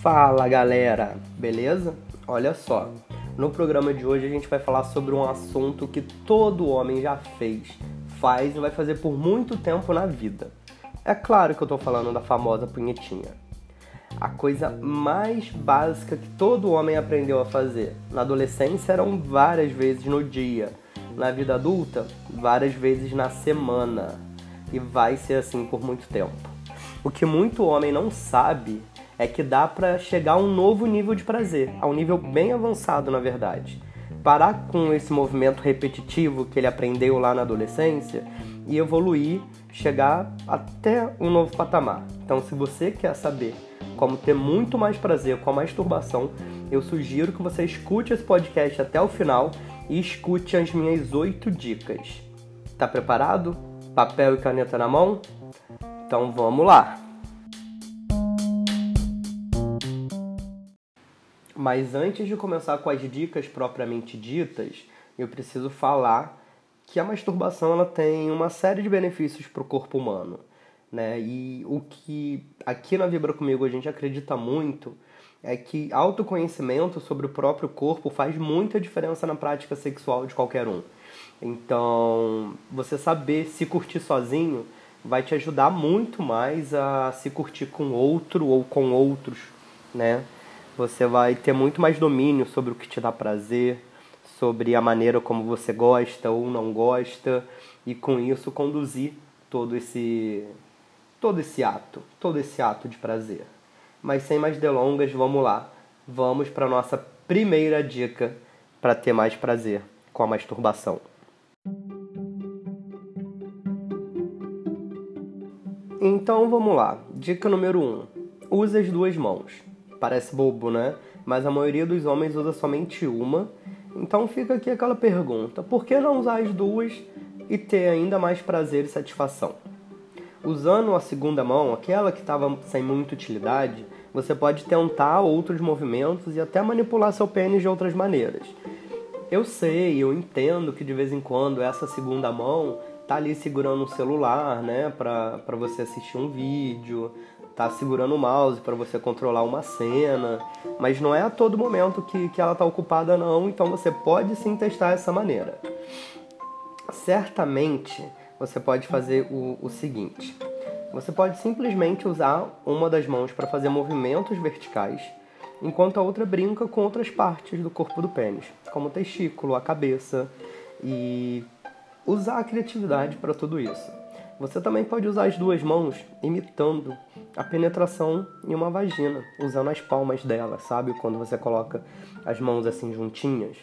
Fala galera, beleza? Olha só, no programa de hoje a gente vai falar sobre um assunto que todo homem já fez, faz e vai fazer por muito tempo na vida. É claro que eu tô falando da famosa punhetinha. A coisa mais básica que todo homem aprendeu a fazer. Na adolescência eram várias vezes no dia, na vida adulta, várias vezes na semana. E vai ser assim por muito tempo. O que muito homem não sabe é que dá para chegar a um novo nível de prazer, a um nível bem avançado, na verdade. Parar com esse movimento repetitivo que ele aprendeu lá na adolescência e evoluir, chegar até um novo patamar. Então, se você quer saber como ter muito mais prazer com a masturbação, eu sugiro que você escute esse podcast até o final e escute as minhas oito dicas. Tá preparado? Papel e caneta na mão? Então vamos lá! Mas antes de começar com as dicas propriamente ditas, eu preciso falar que a masturbação ela tem uma série de benefícios para o corpo humano. Né? E o que aqui na Vibra Comigo a gente acredita muito é que autoconhecimento sobre o próprio corpo faz muita diferença na prática sexual de qualquer um. Então, você saber se curtir sozinho vai te ajudar muito mais a se curtir com outro ou com outros, né? Você vai ter muito mais domínio sobre o que te dá prazer, sobre a maneira como você gosta ou não gosta e com isso conduzir todo esse todo esse ato, todo esse ato de prazer. Mas sem mais delongas, vamos lá. Vamos para nossa primeira dica para ter mais prazer com a masturbação. Então vamos lá. Dica número 1. Um, use as duas mãos. Parece bobo, né? Mas a maioria dos homens usa somente uma. Então fica aqui aquela pergunta: por que não usar as duas e ter ainda mais prazer e satisfação? Usando a segunda mão, aquela que estava sem muita utilidade, você pode tentar outros movimentos e até manipular seu pênis de outras maneiras. Eu sei, eu entendo que de vez em quando essa segunda mão tá ali segurando um celular, né, para você assistir um vídeo, tá segurando o mouse para você controlar uma cena, mas não é a todo momento que, que ela tá ocupada não, então você pode sim testar essa maneira. Certamente você pode fazer o, o seguinte: você pode simplesmente usar uma das mãos para fazer movimentos verticais, enquanto a outra brinca com outras partes do corpo do pênis, como o testículo, a cabeça, e usar a criatividade para tudo isso. Você também pode usar as duas mãos imitando a penetração em uma vagina, usando as palmas dela, sabe? Quando você coloca as mãos assim juntinhas.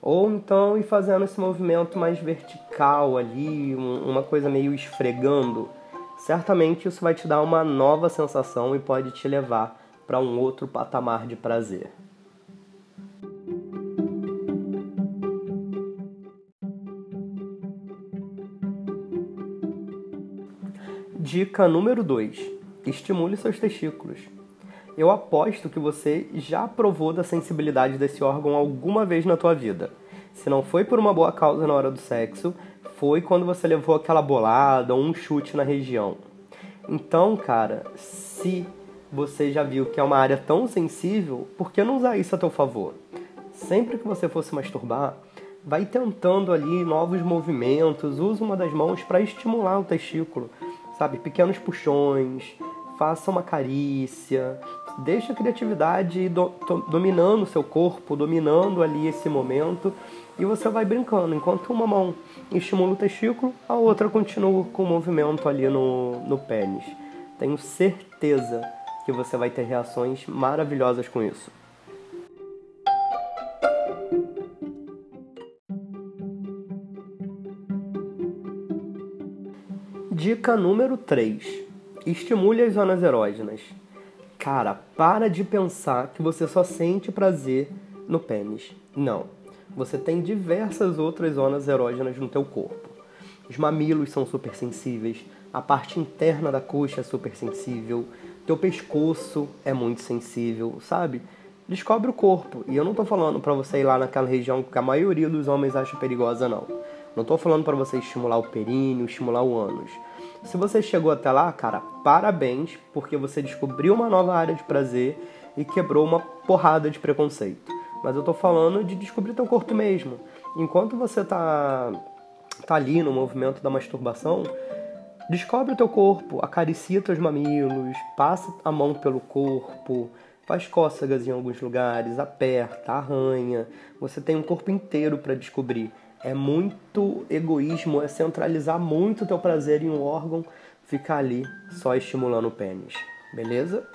Ou então ir fazendo esse movimento mais vertical ali, uma coisa meio esfregando. Certamente isso vai te dar uma nova sensação e pode te levar para um outro patamar de prazer. Dica número 2: estimule seus testículos. Eu aposto que você já provou da sensibilidade desse órgão alguma vez na tua vida. Se não foi por uma boa causa na hora do sexo, foi quando você levou aquela bolada ou um chute na região. Então, cara, se você já viu que é uma área tão sensível, por que não usar isso a teu favor? Sempre que você for se masturbar, vai tentando ali novos movimentos, usa uma das mãos para estimular o testículo sabe? Pequenos puxões, faça uma carícia, deixa a criatividade do, dominando o seu corpo, dominando ali esse momento e você vai brincando. Enquanto uma mão estimula o testículo, a outra continua com o movimento ali no, no pênis. Tenho certeza que você vai ter reações maravilhosas com isso. Dica número 3. Estimule as zonas erógenas. Cara, para de pensar que você só sente prazer no pênis. Não. Você tem diversas outras zonas erógenas no teu corpo. Os mamilos são super sensíveis, a parte interna da coxa é super sensível, teu pescoço é muito sensível, sabe? Descobre o corpo. E eu não tô falando para você ir lá naquela região que a maioria dos homens acha perigosa não. Não estou falando para você estimular o períneo, estimular o ânus. Se você chegou até lá, cara, parabéns, porque você descobriu uma nova área de prazer e quebrou uma porrada de preconceito. Mas eu tô falando de descobrir teu corpo mesmo. Enquanto você tá, tá ali no movimento da masturbação, descobre o teu corpo, acaricia teus mamilos, passa a mão pelo corpo, faz cócegas em alguns lugares, aperta, arranha. Você tem um corpo inteiro para descobrir. É muito egoísmo, é centralizar muito o teu prazer em um órgão, ficar ali só estimulando o pênis. Beleza?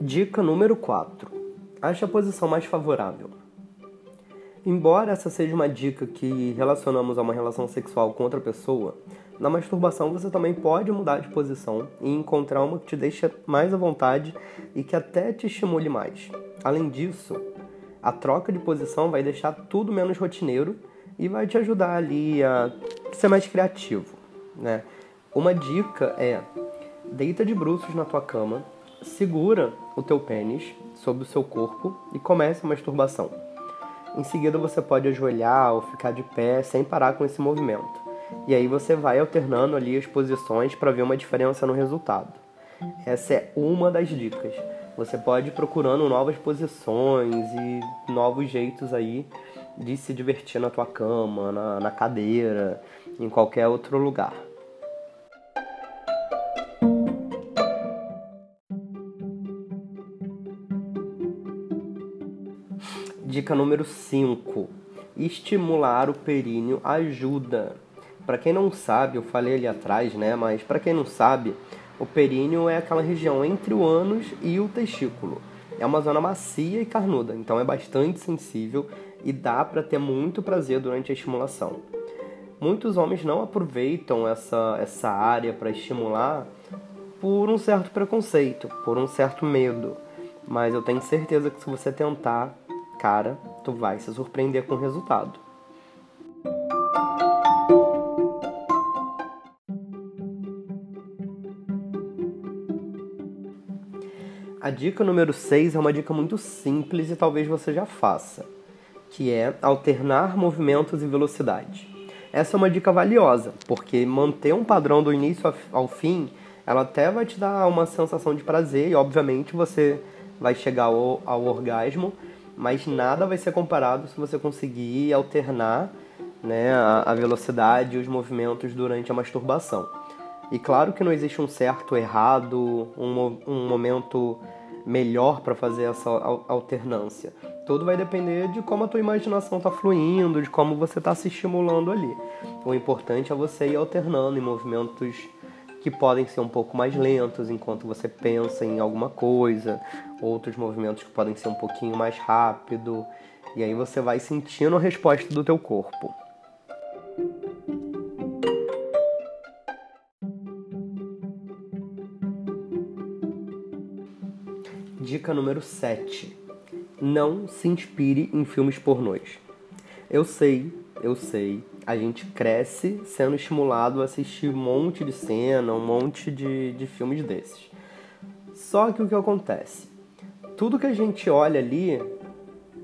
Dica número 4. Ache a posição mais favorável. Embora essa seja uma dica que relacionamos a uma relação sexual com outra pessoa, na masturbação você também pode mudar de posição e encontrar uma que te deixe mais à vontade e que até te estimule mais. Além disso, a troca de posição vai deixar tudo menos rotineiro e vai te ajudar ali a ser mais criativo, né? Uma dica é: deita de bruços na tua cama, segura o teu pênis sobre o seu corpo e comece a masturbação. Em seguida, você pode ajoelhar ou ficar de pé sem parar com esse movimento. E aí você vai alternando ali as posições para ver uma diferença no resultado. Essa é uma das dicas. Você pode ir procurando novas posições e novos jeitos aí de se divertir na tua cama, na, na cadeira, em qualquer outro lugar. Dica número 5. Estimular o períneo ajuda. Para quem não sabe, eu falei ali atrás, né? Mas para quem não sabe, o períneo é aquela região entre o ânus e o testículo. É uma zona macia e carnuda, então é bastante sensível e dá para ter muito prazer durante a estimulação. Muitos homens não aproveitam essa, essa área para estimular por um certo preconceito, por um certo medo. Mas eu tenho certeza que se você tentar, cara, tu vai se surpreender com o resultado. A dica número 6 é uma dica muito simples e talvez você já faça, que é alternar movimentos e velocidade. Essa é uma dica valiosa, porque manter um padrão do início ao fim, ela até vai te dar uma sensação de prazer e obviamente você vai chegar ao, ao orgasmo, mas nada vai ser comparado se você conseguir alternar né, a, a velocidade e os movimentos durante a masturbação. E claro que não existe um certo errado, um, um momento melhor para fazer essa alternância. Tudo vai depender de como a tua imaginação está fluindo, de como você está se estimulando ali. O importante é você ir alternando em movimentos que podem ser um pouco mais lentos enquanto você pensa em alguma coisa, outros movimentos que podem ser um pouquinho mais rápido, e aí você vai sentindo a resposta do teu corpo. Dica número 7. Não se inspire em filmes pornôs. Eu sei, eu sei, a gente cresce sendo estimulado a assistir um monte de cena, um monte de, de filmes desses. Só que o que acontece? Tudo que a gente olha ali,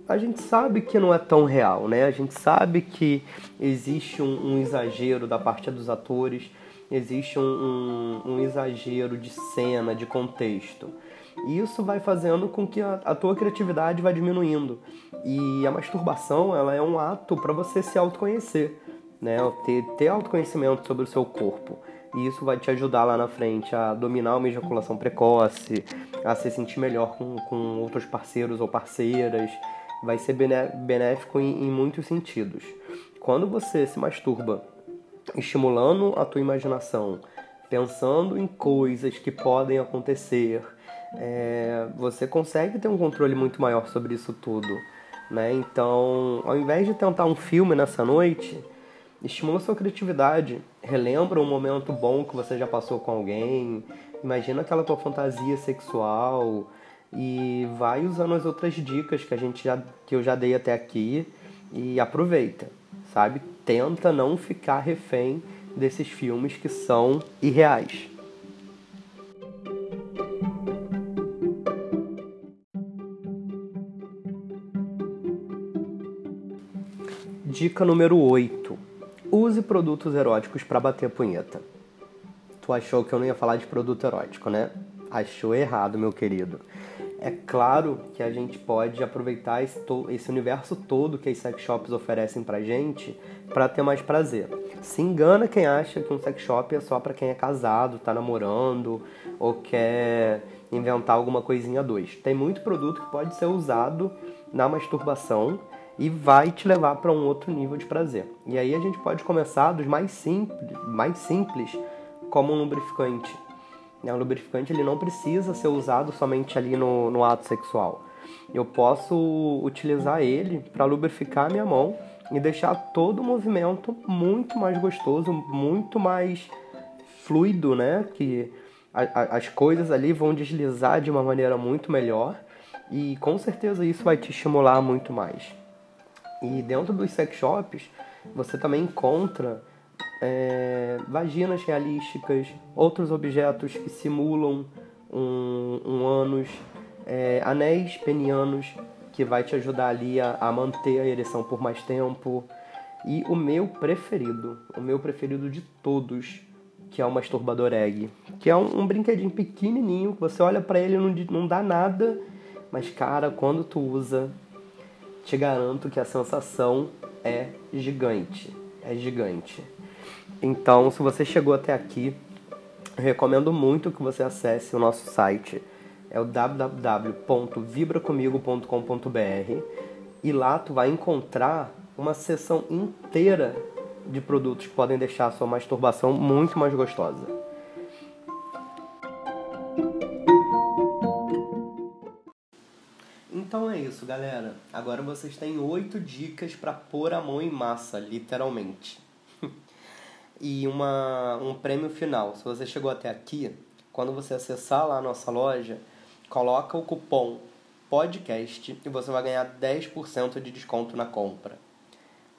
a gente sabe que não é tão real, né? A gente sabe que existe um, um exagero da parte dos atores, existe um, um, um exagero de cena, de contexto. E isso vai fazendo com que a, a, tua criatividade vá diminuindo. E a masturbação, ela é um ato para você se autoconhecer né? Ter, ter autoconhecimento sobre o seu corpo. E isso vai te ajudar lá na frente a dominar uma ejaculação precoce, a se sentir melhor com, com outros parceiros ou parceiras. Vai ser benéfico em, em muitos sentidos. Quando você se masturba estimulando a tua imaginação, pensando em coisas que podem acontecer, é, você consegue ter um controle muito maior sobre isso tudo. Né? Então, ao invés de tentar um filme nessa noite, estimula sua criatividade, relembra um momento bom que você já passou com alguém, imagina aquela tua fantasia sexual e vai usando as outras dicas que a gente já que eu já dei até aqui e aproveita, sabe? Tenta não ficar refém desses filmes que são irreais. Dica número 8. Use produtos eróticos para bater a punheta. Tu achou que eu não ia falar de produto erótico, né? Achou errado, meu querido. É claro que a gente pode aproveitar esse, universo todo que as sex shops oferecem pra gente para ter mais prazer. Se engana quem acha que um sex shop é só para quem é casado, tá namorando ou quer inventar alguma coisinha a dois. Tem muito produto que pode ser usado na masturbação e vai te levar para um outro nível de prazer. E aí a gente pode começar dos mais simples, mais simples como um lubrificante. O lubrificante ele não precisa ser usado somente ali no, no ato sexual. Eu posso utilizar ele para lubrificar a minha mão e deixar todo o movimento muito mais gostoso, muito mais fluido, né? Que a, a, as coisas ali vão deslizar de uma maneira muito melhor e com certeza isso vai te estimular muito mais. E dentro dos sex shops você também encontra é, vaginas realísticas, outros objetos que simulam um, um ânus, é, anéis penianos que vai te ajudar ali a, a manter a ereção por mais tempo. E o meu preferido, o meu preferido de todos, que é o masturbador egg, que é um, um brinquedinho pequenininho, que você olha para ele e não, não dá nada, mas cara, quando tu usa, te garanto que a sensação é gigante, é gigante. Então, se você chegou até aqui, recomendo muito que você acesse o nosso site é o www.vibracomigo.com.br e lá tu vai encontrar uma seção inteira de produtos que podem deixar a sua masturbação muito mais gostosa. Galera. Agora vocês têm oito dicas para pôr a mão em massa, literalmente. e uma, um prêmio final. Se você chegou até aqui, quando você acessar lá a nossa loja, coloca o cupom podcast e você vai ganhar 10% de desconto na compra.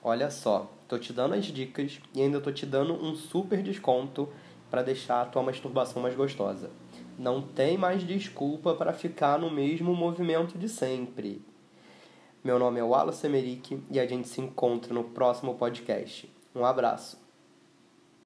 Olha só, tô te dando as dicas e ainda tô te dando um super desconto para deixar a tua masturbação mais gostosa. Não tem mais desculpa para ficar no mesmo movimento de sempre. Meu nome é Wallace Emerick e a gente se encontra no próximo podcast. Um abraço.